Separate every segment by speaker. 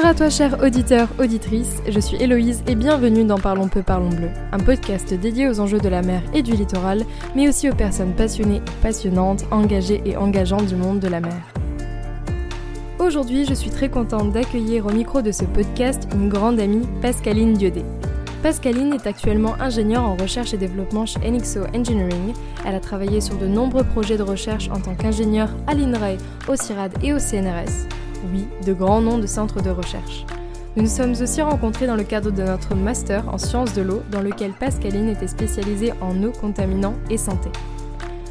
Speaker 1: Bonjour à toi cher auditeur, auditrice, je suis Héloïse et bienvenue dans Parlons peu, parlons bleu, un podcast dédié aux enjeux de la mer et du littoral, mais aussi aux personnes passionnées passionnantes, engagées et engageantes du monde de la mer. Aujourd'hui, je suis très contente d'accueillir au micro de ce podcast une grande amie, Pascaline Diodé. Pascaline est actuellement ingénieure en recherche et développement chez Enixo Engineering. Elle a travaillé sur de nombreux projets de recherche en tant qu'ingénieure à l'INRAE, au CIRAD et au CNRS. Oui, de grands noms de centres de recherche. Nous nous sommes aussi rencontrés dans le cadre de notre master en sciences de l'eau, dans lequel Pascaline était spécialisée en eau contaminants et santé.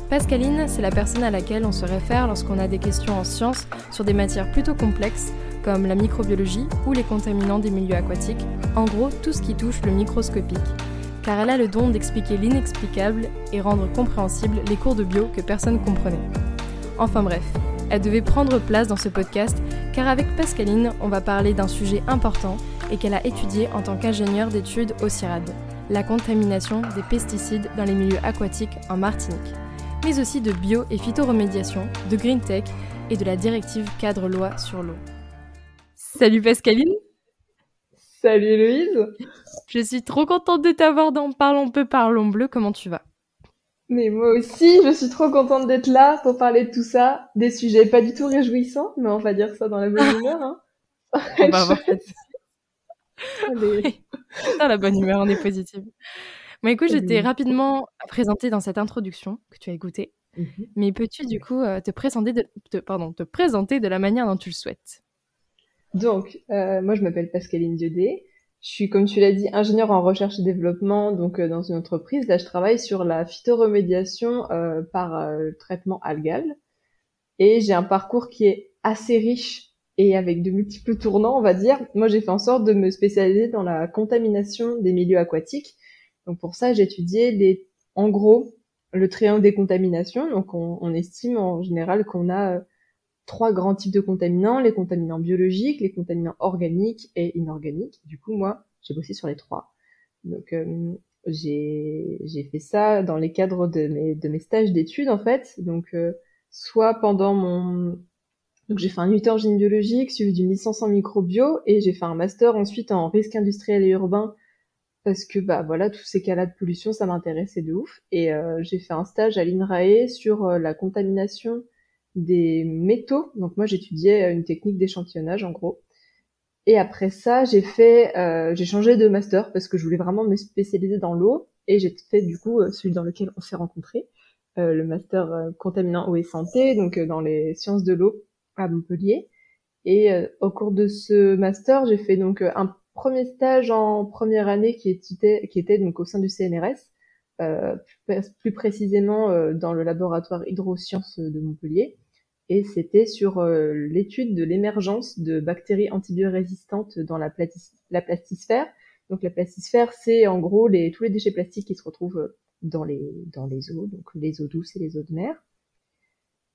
Speaker 1: Pascaline, c'est la personne à laquelle on se réfère lorsqu'on a des questions en sciences sur des matières plutôt complexes, comme la microbiologie ou les contaminants des milieux aquatiques, en gros tout ce qui touche le microscopique. Car elle a le don d'expliquer l'inexplicable et rendre compréhensibles les cours de bio que personne comprenait. Enfin bref, elle devait prendre place dans ce podcast car avec Pascaline, on va parler d'un sujet important et qu'elle a étudié en tant qu'ingénieure d'études au CIRAD, la contamination des pesticides dans les milieux aquatiques en Martinique mais aussi de bio et phytoremédiation, de green tech et de la directive cadre loi sur l'eau. Salut Pascaline.
Speaker 2: Salut Héloïse
Speaker 1: Je suis trop contente de t'avoir dans Parlons peu, parlons bleu, comment tu vas?
Speaker 2: Mais moi aussi, je suis trop contente d'être là pour parler de tout ça, des sujets pas du tout réjouissants, mais on va dire ça dans la bonne humeur. Hein.
Speaker 1: on va voir. Dans la bonne humeur, on est positive. Bon, écoute, je t'ai rapidement présenté dans cette introduction que tu as écoutée. Mmh mais peux-tu du coup euh, te présenter de, pardon, te présenter de la manière dont tu le souhaites?
Speaker 2: Donc, euh, moi je m'appelle Pascaline Diodé. Je suis, comme tu l'as dit, ingénieure en recherche et développement donc euh, dans une entreprise. Là, je travaille sur la phytoremédiation par traitement algal. Et j'ai un parcours qui est assez riche et avec de multiples tournants, on va dire. Moi, j'ai fait en sorte de me spécialiser dans la contamination des milieux aquatiques donc pour ça, j'ai étudié les, en gros le triangle des contaminations. Donc on, estime en général qu'on a euh, trois grands types de contaminants, les contaminants biologiques, les contaminants organiques et inorganiques. Du coup, moi, j'ai bossé sur les trois. Donc euh, j'ai fait ça dans les cadres de mes, de mes stages d'études en fait. Donc euh, soit pendant mon donc j'ai fait un UT en génie biologique suivi d'une licence en microbio et j'ai fait un master ensuite en risque industriel et urbain parce que bah voilà tous ces cas-là de pollution ça m'intéressait de ouf et euh, j'ai fait un stage à l'INRAE sur euh, la contamination des métaux. Donc moi j'étudiais euh, une technique d'échantillonnage en gros. Et après ça j'ai fait j'ai changé de master parce que je voulais vraiment me spécialiser dans l'eau. Et j'ai fait du coup celui dans lequel on s'est rencontrés le master contaminant eau et santé donc dans les sciences de l'eau à Montpellier. Et au cours de ce master j'ai fait donc un premier stage en première année qui était, qui était donc au sein du CNRS, euh, plus précisément euh, dans le laboratoire hydrosciences de Montpellier. Et c'était sur euh, l'étude de l'émergence de bactéries antibiorésistantes dans la, la plastisphère. Donc la plastisphère, c'est en gros les, tous les déchets plastiques qui se retrouvent dans les, dans les eaux, donc les eaux douces et les eaux de mer.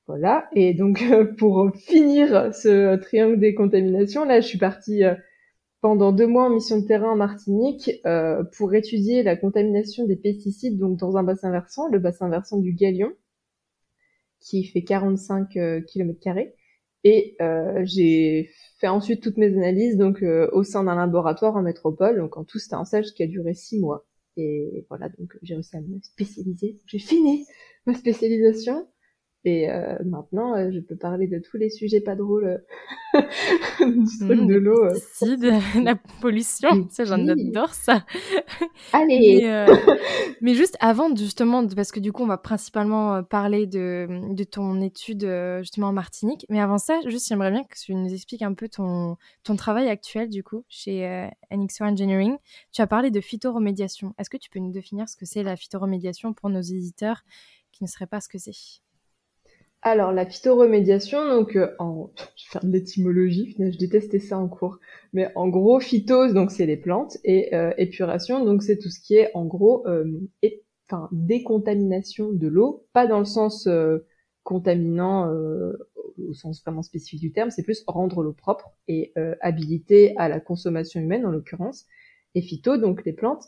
Speaker 2: Voilà. Et donc pour finir ce triangle des contaminations, là je suis partie pendant deux mois en mission de terrain en Martinique euh, pour étudier la contamination des pesticides donc dans un bassin versant, le bassin versant du Galion, qui fait 45 euh, km Et euh, j'ai fait ensuite toutes mes analyses donc au sein d'un laboratoire en métropole. Donc en tout c'était un stage qui a duré six mois. Et voilà donc j'ai réussi à me spécialiser. J'ai fini ma spécialisation. Et euh, maintenant, euh, je peux parler de tous les sujets pas drôles euh, du truc mmh, de l'eau.
Speaker 1: la pollution, ça j'en adore ça.
Speaker 2: Allez.
Speaker 1: Mais, mais, juste avant justement, parce que du coup on va principalement parler de, de ton étude justement en Martinique. Mais avant ça, juste j'aimerais bien que tu nous expliques un peu ton, ton travail actuel du coup chez NXO Engineering. Tu as parlé de phytoremédiation. Est-ce que tu peux nous définir ce que c'est la phytoremédiation pour nos éditeurs qui ne seraient pas ce que c'est?
Speaker 2: Alors, la phytoremédiation, donc, euh, en, je vais faire de l'étymologie, je détestais ça en cours. Mais en gros, phytose, donc c'est les plantes, et euh, épuration, donc c'est tout ce qui est, en gros, euh, enfin, décontamination de l'eau, pas dans le sens contaminant au sens vraiment spécifique du terme, c'est plus rendre l'eau propre et habilité à la consommation humaine en l'occurrence. Et phyto, donc les plantes.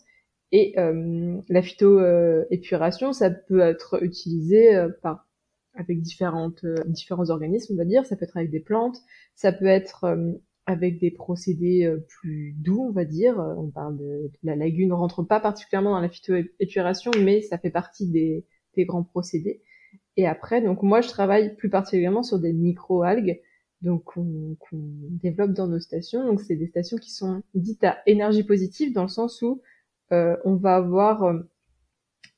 Speaker 2: Et la phytoépuration, ça peut être utilisé par avec différentes, euh, différents organismes, on va dire. Ça peut être avec des plantes, ça peut être euh, avec des procédés plus doux, on va dire. On parle de, la lagune rentre pas particulièrement dans la phytoépuration, mais ça fait partie des, des grands procédés. Et après, donc moi, je travaille plus particulièrement sur des micro-algues, donc qu'on développe dans nos stations. Donc c'est des stations qui sont dites à énergie positive dans le sens où euh, on va avoir euh,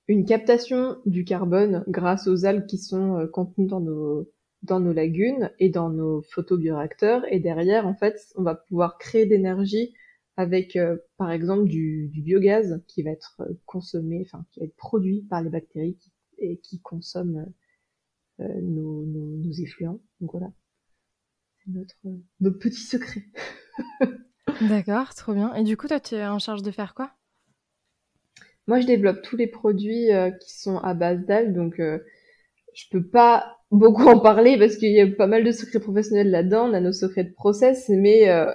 Speaker 2: une captation du carbone grâce aux algues qui sont euh, contenues dans nos dans nos lagunes et dans nos photobioréacteurs. Et derrière en fait on va pouvoir créer d'énergie avec par exemple du, du, biogaz qui va être consommé enfin qui va être produit par les bactéries qui, et qui consomment nos, nos, nos effluents. Donc voilà. C'est notre notre petit secret.
Speaker 1: D'accord, trop bien. Et du coup, toi, tu es en charge de faire quoi?
Speaker 2: Moi, je développe tous les produits euh, qui sont à base d'algues, donc euh, je peux pas beaucoup en parler parce qu'il y a pas mal de secrets professionnels là-dedans. On a nos secrets de process, mais euh,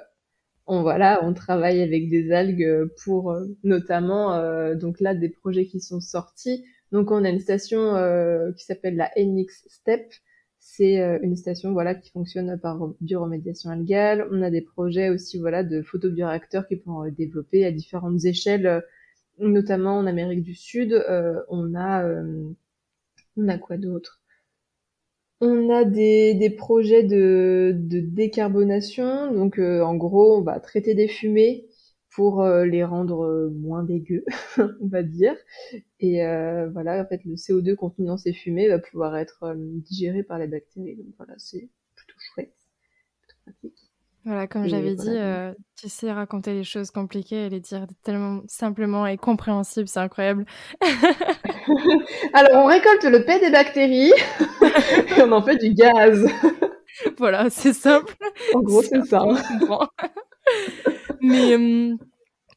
Speaker 2: on voilà, on travaille avec des algues pour notamment donc là des projets qui sont sortis. Donc on a une station qui s'appelle la NX Step. C'est une station voilà qui fonctionne par bioremédiation algale. On a des projets aussi voilà de photobioréacteurs qui pourront développer à différentes échelles notamment en Amérique du Sud, euh, on a euh, on a quoi d'autre? On a des, des projets de, de décarbonation, donc euh, en gros on va traiter des fumées pour les rendre moins dégueux, on va dire. Et voilà, en fait, le CO2 contenu dans ces fumées va pouvoir être digéré par les bactéries. Donc voilà, c'est plutôt chouette, plutôt pratique.
Speaker 1: Voilà, comme j'avais dit, euh, tu sais raconter les choses compliquées et les dire tellement simplement et compréhensible, c'est incroyable.
Speaker 2: Alors, on récolte le paix des bactéries et on en fait du gaz.
Speaker 1: voilà, c'est simple.
Speaker 2: En gros, c'est ça.
Speaker 1: Mais hum,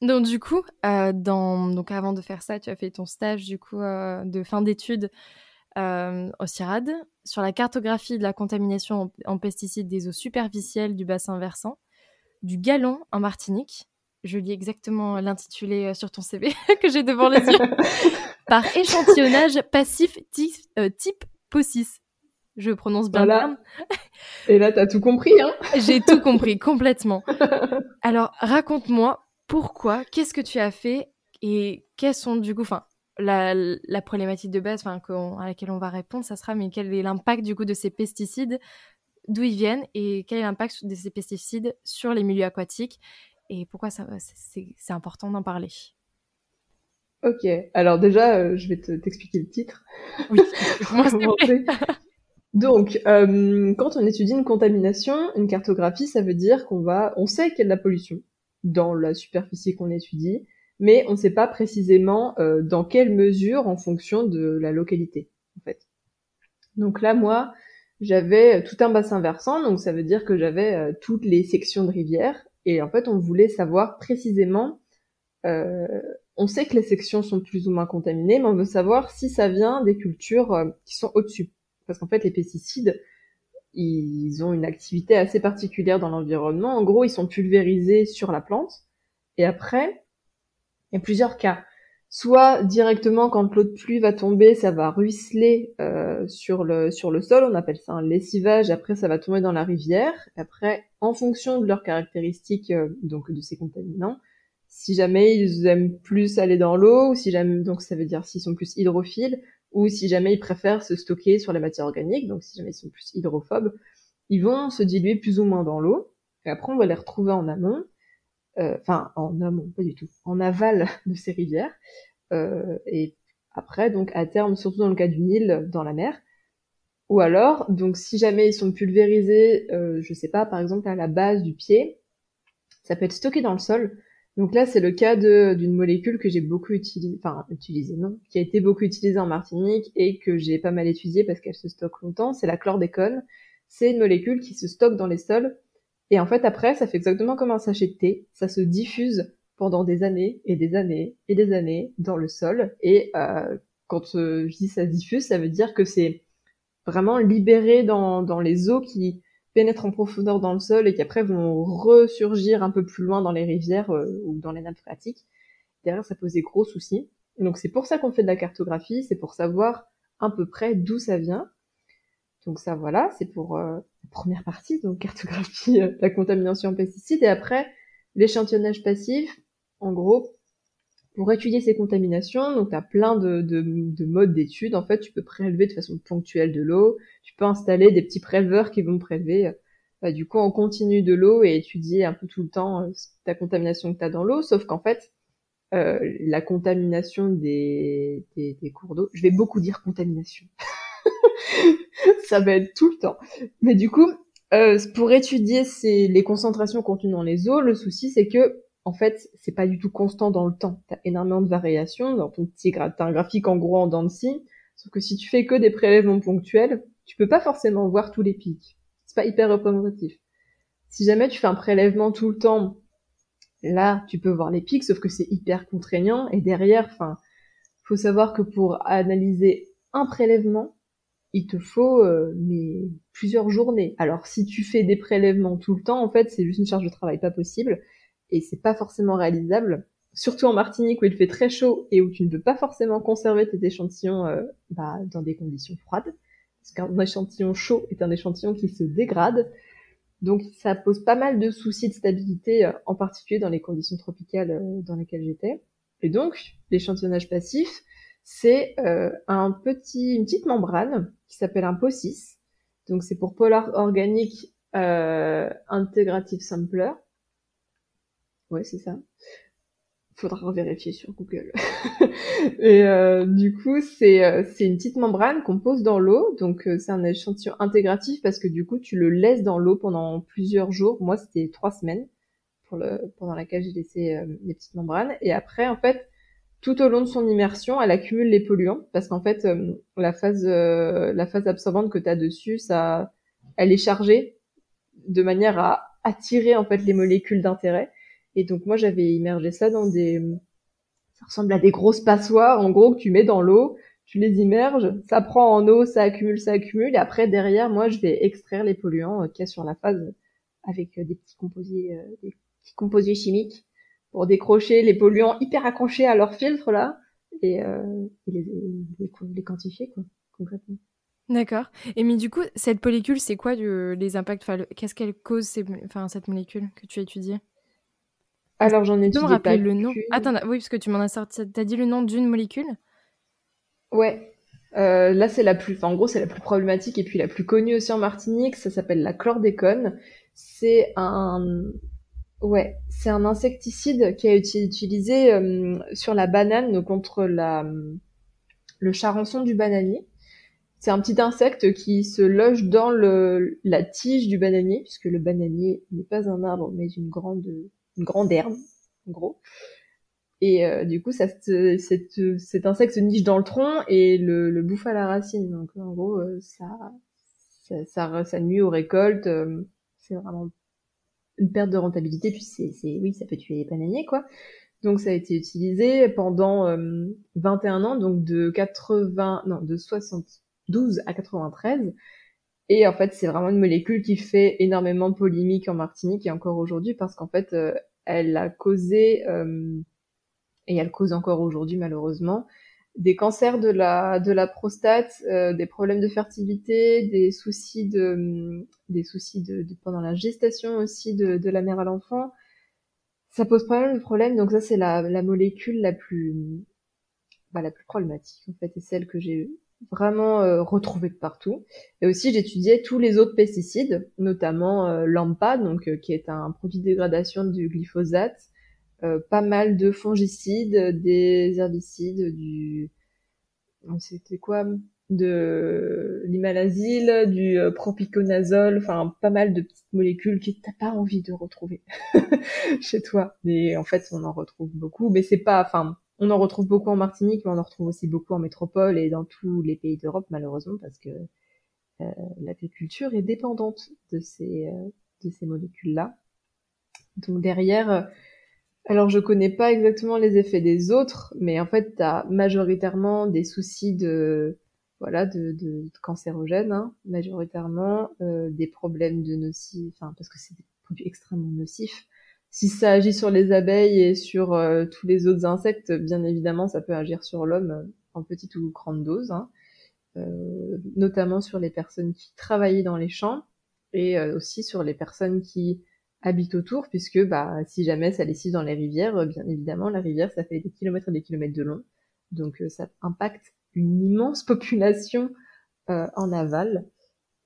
Speaker 1: donc du coup, euh, dans donc avant de faire ça, tu as fait ton stage du coup euh, de fin d'études euh, au CIRAD sur la cartographie de la contamination en, pesticides des eaux superficielles du bassin versant, du galon en Martinique. Je lis exactement l'intitulé euh, sur ton CV que j'ai devant les yeux. par échantillonnage passif type, euh, type POSIS. Je prononce bien
Speaker 2: voilà. Et là, t'as tout compris, hein
Speaker 1: J'ai tout compris, complètement. Alors, raconte-moi pourquoi, qu'est-ce que tu as fait et quels sont du coup, enfin, la, problématique de base à laquelle on va répondre, ça sera mais quel est l'impact du coup de ces pesticides, d'où ils viennent et quel est l'impact de ces pesticides sur les milieux aquatiques? Et pourquoi c'est important d'en parler?
Speaker 2: Ok, alors déjà, euh, je vais t'expliquer le titre.
Speaker 1: Oui,
Speaker 2: Donc, euh, quand on étudie une contamination, une cartographie, ça veut dire qu'on va, on sait qu'il y a de la pollution dans la superficie qu'on étudie, mais on ne sait pas précisément euh, dans quelle mesure en fonction de la localité, en fait. Donc là, moi, j'avais tout un bassin versant, donc ça veut dire que j'avais euh, toutes les sections de rivière, et en fait, on voulait savoir précisément. Euh, on sait que les sections sont plus ou moins contaminées, mais on veut savoir si ça vient des cultures qui sont au-dessus, parce qu'en fait, les pesticides, ils ont une activité assez particulière dans l'environnement. En gros, ils sont pulvérisés sur la plante, et après, il y a plusieurs cas. Soit directement quand l'eau de pluie va tomber, ça va ruisseler euh, sur le sur le sol, on appelle ça un lessivage. Après, ça va tomber dans la rivière. Après, en fonction de leurs caractéristiques, euh, donc de ces contaminants, si jamais ils aiment plus aller dans l'eau, ou si jamais donc ça veut dire s'ils sont plus hydrophiles, ou si jamais ils préfèrent se stocker sur la matière organique, donc si jamais ils sont plus hydrophobes, ils vont se diluer plus ou moins dans l'eau. Et après, on va les retrouver en amont. Euh, enfin en amont, pas du tout, en aval de ces rivières, euh, et après donc à terme, surtout dans le cas du Nil, dans la mer. Ou alors, donc si jamais ils sont pulvérisés, euh, je sais pas, par exemple à la base du pied, ça peut être stocké dans le sol. Donc là, c'est le cas d'une molécule que j'ai beaucoup utilisée, enfin utilisée non, qui a été beaucoup utilisée en Martinique et que j'ai pas mal étudiée parce qu'elle se stocke longtemps. C'est la chlordécone. C'est une molécule qui se stocke dans les sols et en fait, après, ça fait exactement comme un sachet de thé. Ça se diffuse pendant des années et des années et des années dans le sol. Et euh, quand euh, je dis ça se diffuse, ça veut dire que c'est vraiment libéré dans, dans les eaux qui pénètrent en profondeur dans le sol et qui après vont ressurgir un peu plus loin dans les rivières euh, ou dans les nappes phréatiques. Derrière, ça pose des gros soucis. Donc c'est pour ça qu'on fait de la cartographie, c'est pour savoir à peu près d'où ça vient. Donc ça, voilà, c'est pour euh, première partie, donc cartographie de la contamination en pesticides, et après l'échantillonnage passif, en gros, pour étudier ces contaminations, donc tu as plein de, de, de modes d'études. En fait, tu peux prélever de façon ponctuelle de l'eau, tu peux installer des petits préleveurs qui vont prélever bah, du coup on continue de l'eau et étudier un peu tout le temps euh, ta contamination que tu as dans l'eau, sauf qu'en fait, euh, la contamination des, des cours d'eau, je vais beaucoup dire contamination. ça être tout le temps. Mais du coup, euh, pour étudier ces, les concentrations contenues dans les eaux, le souci c'est que en fait, c'est pas du tout constant dans le temps. T'as énormément de variations dans ton petit gra as un graphique en gros en dents de. Sauf que si tu fais que des prélèvements ponctuels, tu peux pas forcément voir tous les pics. C'est pas hyper représentatif. Si jamais tu fais un prélèvement tout le temps, là, tu peux voir les pics, sauf que c'est hyper contraignant. Et derrière, enfin, faut savoir que pour analyser un prélèvement, il te faut euh, mais plusieurs journées. Alors si tu fais des prélèvements tout le temps, en fait, c'est juste une charge de travail pas possible et c'est pas forcément réalisable, surtout en Martinique où il fait très chaud et où tu ne peux pas forcément conserver tes échantillons euh, bah, dans des conditions froides, parce qu'un échantillon chaud est un échantillon qui se dégrade, donc ça pose pas mal de soucis de stabilité, euh, en particulier dans les conditions tropicales euh, dans lesquelles j'étais. Et donc l'échantillonnage passif, c'est un petit, une petite membrane qui s'appelle un PO6. Donc c'est pour Polar Organic Integrative Sampler Ouais, c'est ça. Faudra vérifier sur Google. et euh, du coup, c'est euh, c'est une petite membrane qu'on pose dans l'eau. Donc euh, c'est un échantillon intégratif parce que du coup, tu le laisses dans l'eau pendant plusieurs jours. Moi, c'était trois semaines pour le pendant laquelle j'ai laissé les petites membranes. Et après, en fait, tout au long de son immersion, elle accumule les polluants parce qu'en fait, la phase la phase absorbante que tu as dessus, ça, elle est chargée de manière à attirer en fait les molécules d'intérêt. Et donc moi j'avais immergé ça dans des, ça ressemble à des grosses passoires en gros que tu mets dans l'eau, tu les immerges, ça prend en eau, ça accumule, ça accumule, et après derrière moi je vais extraire les polluants euh, qu'il y a sur la phase avec euh, des petits composés, euh, des petits composés chimiques pour décrocher les polluants hyper accrochés à leur filtre là et, les, les, quantifier quoi concrètement.
Speaker 1: D'accord. Et mais du coup, cette molécule, c'est quoi les impacts enfin, Qu'est-ce qu'elle cause, enfin, cette molécule que tu as étudiée?
Speaker 2: Alors j'en ai
Speaker 1: Tu me rappeler le nom? Attends, oui, parce que tu m'en as sorti. T'as dit le nom d'une molécule?
Speaker 2: Ouais. Euh, là, c'est la plus, en gros, c'est la plus problématique et puis la plus connue aussi en Martinique. Ça s'appelle la chlordécone. C'est un, ouais, c'est un insecticide qui a été utilisé euh, sur la banane, contre la, le charançon du bananier. C'est un petit insecte qui se loge dans le, la tige du bananier, puisque le bananier n'est pas un arbre, mais une grande une grande herbe, en gros. Et euh, du coup, ça, cet insecte se niche dans le tronc et le, le bouffe à la racine. Donc en gros, euh, ça, ça, ça, ça, nuit aux récoltes. Euh, c'est vraiment une perte de rentabilité. Puis c'est, oui, ça peut tuer les bananiers, quoi. Donc ça a été utilisé pendant 21 ans, donc de 80, non, de 72 à 93. Et en fait, c'est vraiment une molécule qui fait énormément polémique en Martinique et encore aujourd'hui parce qu'en fait, euh, elle a causé, euh, et elle cause encore aujourd'hui malheureusement, des cancers de la de la prostate, euh, des problèmes de fertilité, des soucis de des soucis de, pendant la gestation aussi de, de la mère à l'enfant. Ça pose pas mal de problèmes. Donc ça, c'est la, la molécule la plus bah, la plus problématique en fait, et celle que j'ai vraiment euh, retrouvé de partout. Et aussi, j'étudiais tous les autres pesticides, notamment euh, l'AMPA, donc euh, qui est un produit de dégradation du glyphosate, pas mal de fongicides, des herbicides, du c'était quoi? De l'imalazile, du propiconazole, enfin pas mal de petites molécules qui t'as pas envie de retrouver chez toi. Mais en fait, on en retrouve beaucoup, mais c'est pas, enfin on en retrouve beaucoup en Martinique, mais on en retrouve aussi beaucoup en métropole et dans tous les pays d'Europe, malheureusement, parce que euh, l'agriculture est dépendante de ces, euh, de ces molécules-là. Donc derrière, euh, alors je connais pas exactement les effets des autres, mais en fait, tu majoritairement des soucis de voilà de, cancérogènes, hein, majoritairement des problèmes de nocifs, enfin parce que c'est des produits extrêmement nocifs si ça agit sur les abeilles et sur euh, tous les autres insectes, bien évidemment, ça peut agir sur l'homme euh, en petite ou grande dose, hein. euh, notamment sur les personnes qui travaillent dans les champs. et aussi sur les personnes qui habitent autour, puisque bah, si jamais ça lessive dans les rivières, bien évidemment, la rivière, ça fait des kilomètres et des kilomètres de long. Donc ça impacte une immense population en aval.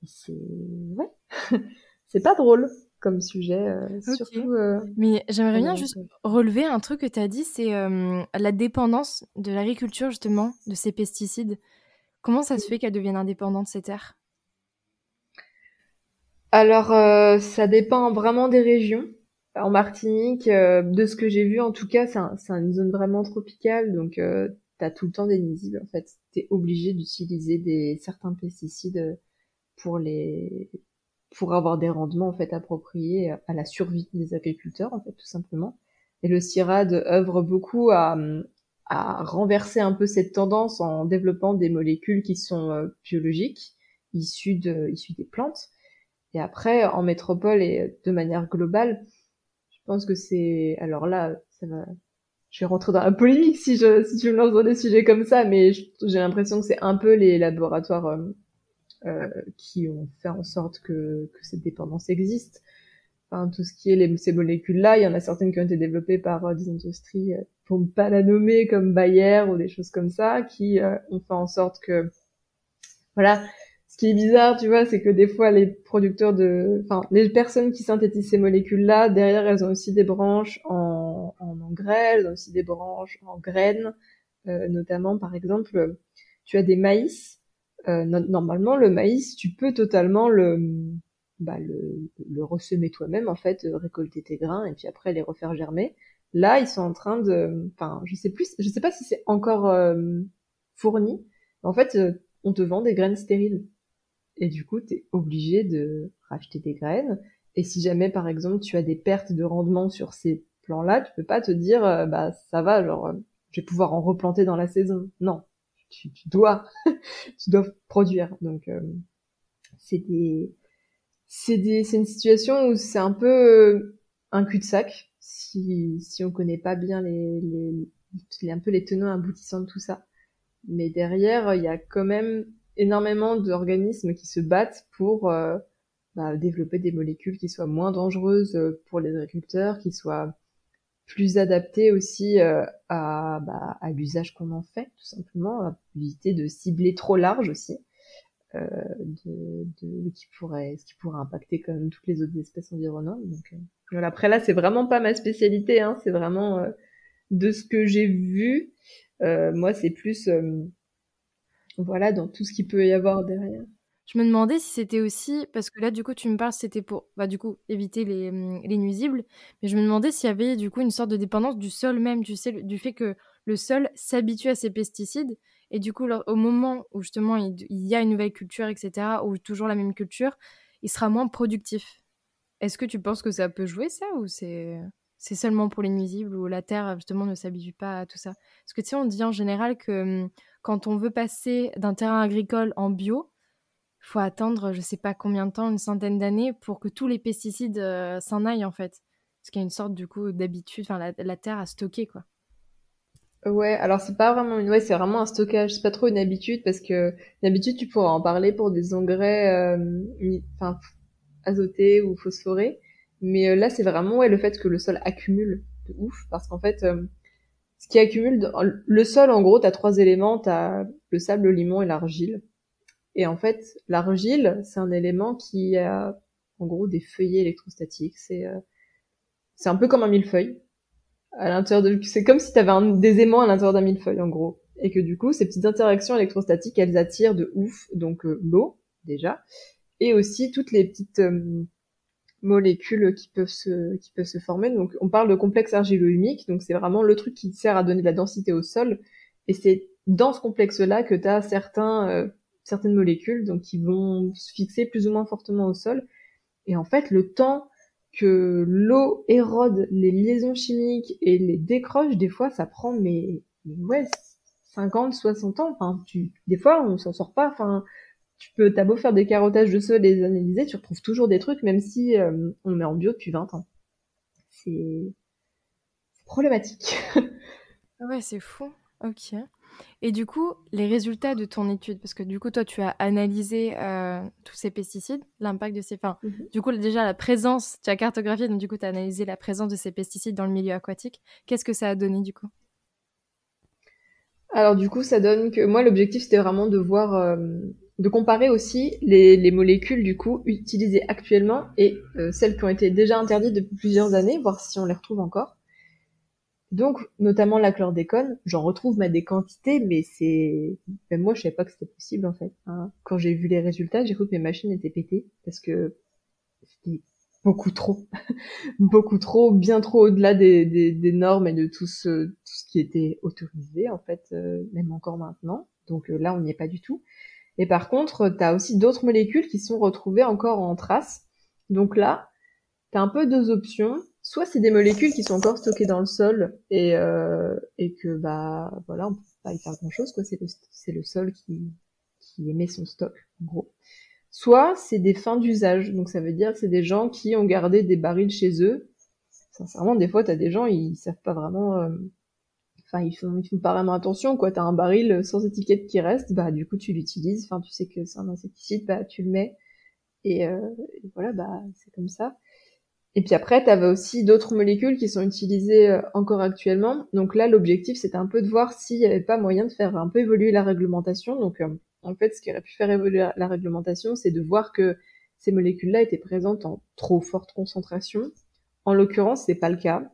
Speaker 2: C'est ouais, c'est pas drôle comme sujet, euh, surtout. Euh,
Speaker 1: Mais j'aimerais bien juste relever un truc que tu as dit, c'est euh, la dépendance de l'agriculture justement de ces pesticides. Comment ça se fait qu'elle devienne indépendante ces terres?
Speaker 2: Alors, ça dépend vraiment des régions. En Martinique, de ce que j'ai vu, en tout cas, c'est une zone vraiment tropicale, donc tu as tout le temps des nuisibles. En fait, tu es obligé d'utiliser des certains pesticides pour les pour avoir des rendements en fait appropriés à la survie des agriculteurs en fait tout simplement. Et le CIRAD œuvre beaucoup à, à renverser un peu cette tendance en développant des molécules qui sont euh, biologiques, issues, de, issues des plantes. Et après, en métropole et de manière globale, je pense que c'est... Alors là, ça va... Je vais rentrer dans la polémique si je, si me lance dans des sujets comme ça, mais j'ai l'impression que c'est un peu les laboratoires euh, euh, qui ont fait en sorte que, que cette dépendance existe. Enfin, tout ce qui est les, ces molécules-là, il y en a certaines qui ont été développées par euh, des industries, euh, pour ne pas la nommer, comme Bayer ou des choses comme ça, qui ont fait en sorte que, voilà, qui est bizarre, tu vois, c'est que des fois les producteurs de, enfin, les personnes qui synthétisent ces molécules-là, derrière, elles ont aussi des branches en, en engrais, elles ont aussi des branches en graines, euh, notamment, par exemple, tu as des maïs euh, normalement, le maïs, tu peux totalement le, bah, le, le ressemer toi-même, en fait, euh, récolter tes grains et puis après les refaire germer. Là, ils sont en train de, enfin, je sais plus, je sais pas si c'est encore euh, fourni. En fait, on te vend des graines stériles. Et du coup, tu es obligé de racheter des graines. Et si jamais, par exemple, tu as des pertes de rendement sur ces plants-là, tu peux pas te dire, bah, ça va, genre, je vais pouvoir en replanter dans la saison. Non, tu, dois, tu dois produire. Donc euh, c'est des, c'est des, c'est une situation où c'est un peu euh, un cul-de-sac si si on connaît pas bien les, les, les un peu les tenants aboutissants de tout ça. Mais derrière, il y a quand même énormément d'organismes qui se battent pour euh, bah, développer des molécules qui soient moins dangereuses pour les agriculteurs, qui soient plus adapté aussi euh, à, bah, à l'usage qu'on en fait, tout simplement, à éviter de cibler trop large aussi, euh, de, de, qui pourrait, ce qui pourrait impacter quand même toutes les autres espèces environnantes. Donc euh, voilà. Après là, c'est vraiment pas ma spécialité, hein, c'est vraiment euh, de ce que j'ai vu. moi, c'est plus voilà dans tout ce qui peut y avoir derrière.
Speaker 1: Je me demandais si c'était aussi, parce que là, du coup, tu me parles, c'était pour, bah, du coup, éviter les, les, nuisibles, mais je me demandais s'il y avait, du coup, une sorte de dépendance du sol même, tu sais, du fait que le sol s'habitue à ces pesticides, et du coup, au moment où, justement, il, y a une nouvelle culture, etc., ou toujours la même culture, il sera moins productif. Est-ce que tu penses que ça peut jouer, ça, ou c'est... C'est seulement pour les nuisibles ou la terre justement ne s'habitue pas à tout ça? Parce que tu sais, on dit en général que mmh, quand on veut passer d'un terrain agricole en bio, faut attendre je sais pas combien de temps, une centaine d'années pour que tous les pesticides euh, s'en aillent en fait. Parce qu'il y a une sorte du coup d'habitude, enfin la, terre à stocker quoi.
Speaker 2: Ouais, alors c'est pas vraiment une, ouais, c'est vraiment un stockage, c'est pas trop une habitude parce que une habitude tu pourras en parler pour des engrais, euh, azotés ou phosphorés, mais euh, là c'est vraiment ouais le fait que le sol accumule de ouf parce qu'en fait ce qui accumule le sol en gros t'as trois éléments, t'as le sable, le limon et l'argile et en fait, l'argile, c'est un élément qui a, en gros, des feuillets électrostatiques. C'est euh, c'est un peu comme un millefeuille. À l'intérieur de, c'est comme si tu avais des aimants à l'intérieur d'un millefeuille, en gros. Et que du coup, ces petites interactions électrostatiques, elles attirent de ouf, donc euh, l'eau, déjà, et aussi toutes les petites euh, molécules qui peuvent se qui peuvent se former. Donc, on parle de complexe argilo-humique, donc c'est vraiment le truc qui sert à donner de la densité au sol. Et c'est dans ce complexe-là que tu as certains certaines molécules, donc qui vont se fixer plus ou moins fortement au sol. Et en fait, le temps que l'eau érode les liaisons chimiques et les décroche, des fois, ça prend, mais, ouais, 50, 60 ans. Enfin, tu, des fois, on s'en sort pas. Enfin, tu peux, t'as beau faire des carottages de sol et les analyser, tu retrouves toujours des trucs, même si euh, on met en bio depuis 20 ans. C'est problématique.
Speaker 1: ouais, c'est fou. Ok. Et du coup, les résultats de ton étude, parce que du coup, toi, tu as analysé euh, tous ces pesticides, l'impact de ces... Enfin, mhm. du coup, déjà, la présence, tu as cartographié, donc du coup, tu as analysé la présence de ces pesticides dans le milieu aquatique. Qu'est-ce que ça a donné, du coup?
Speaker 2: Alors, du coup, ça donne que moi, l'objectif, c'était vraiment de voir... Euh, de comparer aussi les, molécules du coup utilisées actuellement et euh, celles qui ont été déjà interdites depuis plusieurs années, voir si on les retrouve encore. Donc, notamment la chlordécone, j'en retrouve ma des quantités, mais c'est, même moi, je savais pas que c'était possible, en fait. Hein. Quand j'ai vu les résultats, j'ai cru que mes machines étaient pétées, parce que c'était beaucoup trop. beaucoup trop, bien trop au-delà des, des, normes et de tout ce, tout ce qui était autorisé, en fait, euh, même encore maintenant. Donc euh, là, on n'y est pas du tout. Et par contre, tu as aussi d'autres molécules qui sont retrouvées encore en traces. Donc là, tu as un peu deux options. Soit c'est des molécules qui sont encore stockées dans le sol et, euh, que bah voilà on peut pas y faire grand chose c'est le sol qui qui émet son stock en gros. Soit c'est des fins d'usage. Donc ça veut dire c'est des gens qui ont gardé des barils chez eux. Sincèrement des fois t'as des gens ils savent pas vraiment euh, enfin ils font ils font pas vraiment attention quoi t'as un baril sans étiquette qui reste bah du coup tu l'utilises enfin tu sais que c'est un insecticide bah tu le mets et, euh, voilà bah c'est comme ça et puis après, tu avais aussi d'autres molécules qui sont utilisées euh, encore actuellement. Donc là, l'objectif, c'était un peu de voir s'il n'y avait pas moyen de faire un peu évoluer la réglementation. Donc euh, en fait, ce qui aurait pu faire évoluer la réglementation, c'est de voir que ces molécules-là étaient présentes en trop forte concentration. En l'occurrence, c'est pas le cas.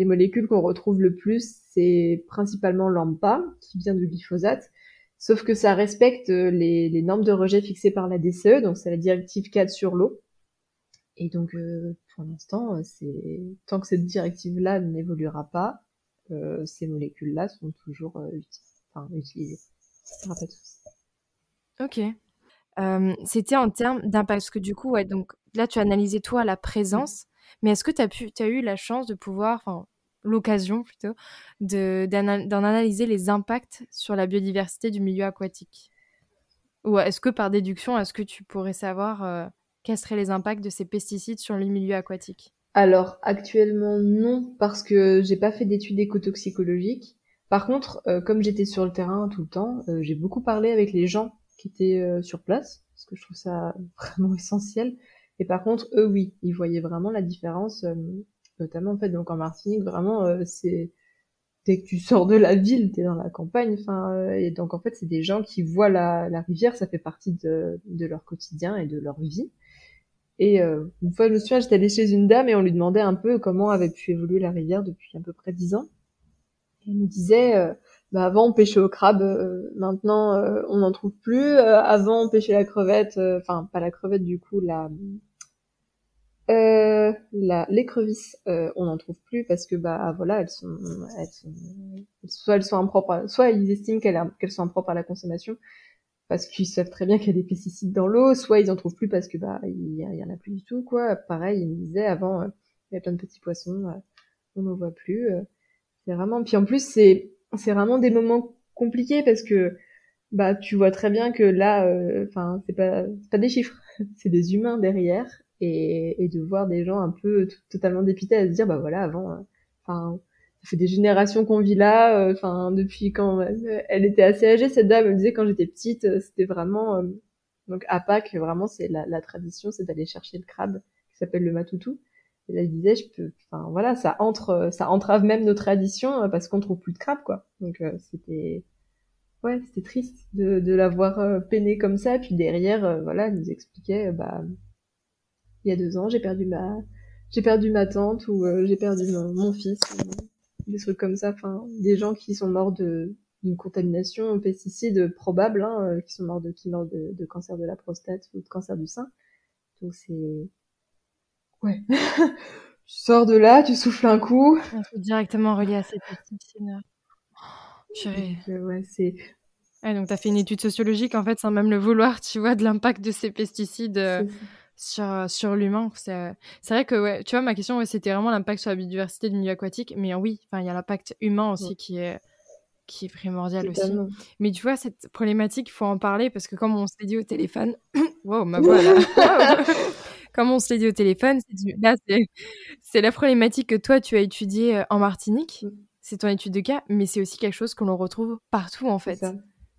Speaker 2: Les molécules qu'on retrouve le plus, c'est principalement l'AMPA, qui vient du glyphosate, sauf que ça respecte euh, les, normes de rejet fixées par la DCE, donc c'est la directive 4 sur l'eau. Et donc, euh, pour l'instant, euh, tant que cette directive-là n'évoluera pas, ces molécules-là sont toujours utilisées.
Speaker 1: Ok. C'était en termes d'impact, parce que du coup, ouais, donc là, tu as analysé toi la présence, mais est-ce que tu as, eu la chance de pouvoir, enfin, l'occasion plutôt, d'en analyser les impacts sur la biodiversité du milieu aquatique? Ou est-ce que par déduction, est-ce que tu pourrais savoir quels seraient les impacts de ces pesticides sur le milieu aquatique?
Speaker 2: Alors actuellement non, parce que j'ai pas fait d'études écotoxicologiques. Par contre, euh, comme j'étais sur le terrain tout le temps, euh, j'ai beaucoup parlé avec les gens qui étaient euh, sur place, parce que je trouve ça vraiment essentiel. Et par contre, eux, oui, ils voyaient vraiment la différence, notamment en fait, donc en Martinique, vraiment, c'est dès que tu sors de la ville, t'es dans la campagne, enfin, et donc en fait, c'est des gens qui voient la, la rivière, ça fait partie de, de leur quotidien et de leur vie. Et euh, une fois, je me souviens, j'étais allée chez une dame et on lui demandait un peu comment avait pu évoluer la rivière depuis à peu près dix ans. Et elle nous disait, euh, bah avant on pêchait au crabe, euh, maintenant on n'en trouve plus. avant on pêchait la crevette, enfin pas la crevette du coup, la la l'écrevisse, on n'en trouve plus parce que bah voilà elles sont, elles sont soit elles sont impropres, soit ils estiment qu'elles qu'elles sont impropres à la consommation, parce qu'ils savent très bien qu'il y a des pesticides dans l'eau, soit ils en trouvent plus parce que bah il y, en a plus du tout quoi. Pareil, ils me disaient avant euh, il y a plein de petits poissons, euh, on n'en voit plus. Euh. c'est vraiment puis en plus c'est c'est vraiment des moments compliqués parce que bah tu vois très bien que là enfin c'est pas pas des chiffres, c'est des humains derrière et, et de voir des gens un peu totalement dépités à se dire bah voilà avant enfin ça fait des générations qu'on vit là. Euh, enfin, depuis quand elle, était assez âgée, cette dame. Me disait quand j'étais petite, euh, c'était vraiment euh, donc à Pâques, vraiment c'est la, la, tradition, c'est d'aller chercher le crabe qui s'appelle le matoutou. Et là, elle disait, je peux, enfin voilà, ça entre, ça entrave même nos traditions parce qu'on trouve plus de crabe, quoi. Donc c'était, ouais, c'était triste de, de l'avoir peiné comme ça. Puis derrière, voilà, nous expliquait, bah, il y a deux ans, j'ai perdu ma, j'ai perdu ma tante ou j'ai perdu mon, fils des trucs comme ça, enfin des gens qui sont morts de d'une contamination aux pesticides probable, hein, euh, qui sont morts de qui meurent de, de, cancer de la prostate ou de cancer du sein. Donc c'est ouais. tu sors de là, tu souffles un coup.
Speaker 1: directement relié à ces pesticides.
Speaker 2: Donc, euh, ouais, c'est
Speaker 1: Ouais, donc tu as fait une étude sociologique en fait sans même le vouloir, tu vois, de l'impact de ces pesticides. Euh, sur, sur l'humain. C'est vrai que, ouais, tu vois, ma question, c'était vraiment l'impact sur la biodiversité du milieu aquatique. Mais oui, il y a l'impact humain aussi qui, est, qui est primordial aussi. Mais tu vois, cette problématique, il faut en parler parce que comme on s'est dit au téléphone, wow, ma voix là. comme on s'est dit au téléphone, c'est là, c'est la problématique que toi, tu as étudiée euh, en Martinique. Mm. c'est ton étude de cas, mais c'est aussi quelque chose que l'on retrouve partout en fait.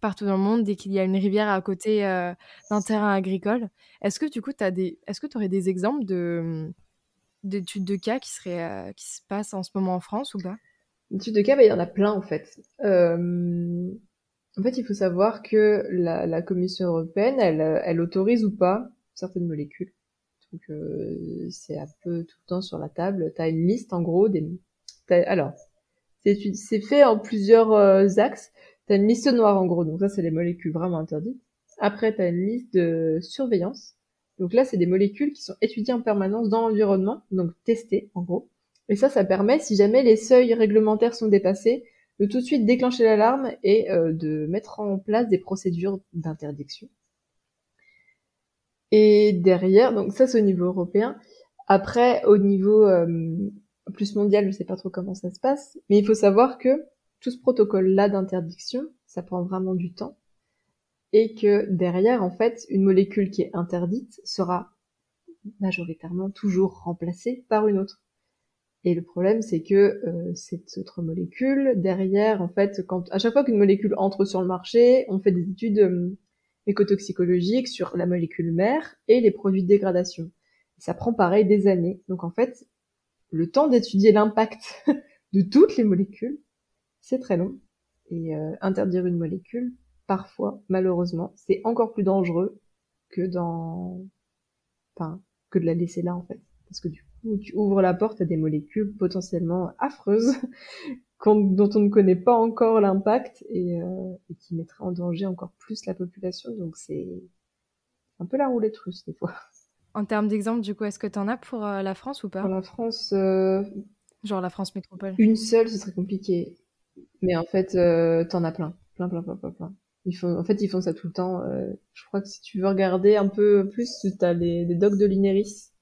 Speaker 1: Partout dans le monde, dès qu'il y a une rivière à côté euh, d'un terrain agricole. Est-ce que du coup, tu des... Est-ce que aurais des exemples de d'études de cas qui, seraient, euh, qui se passent en ce moment en France ou pas?
Speaker 2: Études de cas, bah, il y en a plein en fait. Euh, en fait, il faut savoir que la, Commission européenne, elle, elle, autorise ou pas certaines molécules. Donc, euh, c'est un peu tout le temps sur la table. Tu as une liste, en gros, des... Alors, c'est fait en plusieurs euh, axes. Tu as une liste noire, en gros. Donc ça, c'est les molécules vraiment interdites. Après, tu as une liste de surveillance. Donc là, c'est des molécules qui sont étudiées en permanence dans l'environnement, donc testées, en gros. Et ça, ça permet, si jamais les seuils réglementaires sont dépassés, de tout de suite déclencher l'alarme et euh, de mettre en place des procédures d'interdiction. Et derrière, donc ça c'est au niveau européen. Après, au niveau euh, plus mondial, je sais pas trop comment ça se passe, mais il faut savoir que tout ce protocole-là d'interdiction, ça prend vraiment du temps, et que derrière, en fait, une molécule qui est interdite sera majoritairement toujours remplacée par une autre. Et le problème, c'est que euh, cette autre molécule, derrière, en fait, quand à chaque fois qu'une molécule entre sur le marché, on fait des études euh, écotoxicologiques sur la molécule mère et les produits de dégradation. Ça prend pareil des années. Donc en fait, le temps d'étudier l'impact de toutes les molécules, c'est très long. Et euh, interdire une molécule, parfois, malheureusement, c'est encore plus dangereux que dans, enfin, que de la laisser là en fait, parce que du où tu ouvres la porte à des molécules potentiellement affreuses dont on ne connaît pas encore l'impact euh, et, qui mettraient en danger encore plus la population. Donc c'est un peu la roulette russe des fois.
Speaker 1: En termes d'exemple, du coup, est-ce que tu en as pour euh, la France ou pas?
Speaker 2: Pour la France, euh,
Speaker 1: genre la France métropole.
Speaker 2: Une seule, ce serait compliqué. Mais en fait, euh, t'en as plein, plein, plein, plein, plein, plein. Ils font, en fait, ils font ça tout le temps. je crois que si tu veux regarder un peu plus, tu as les, les docs de l'INERIS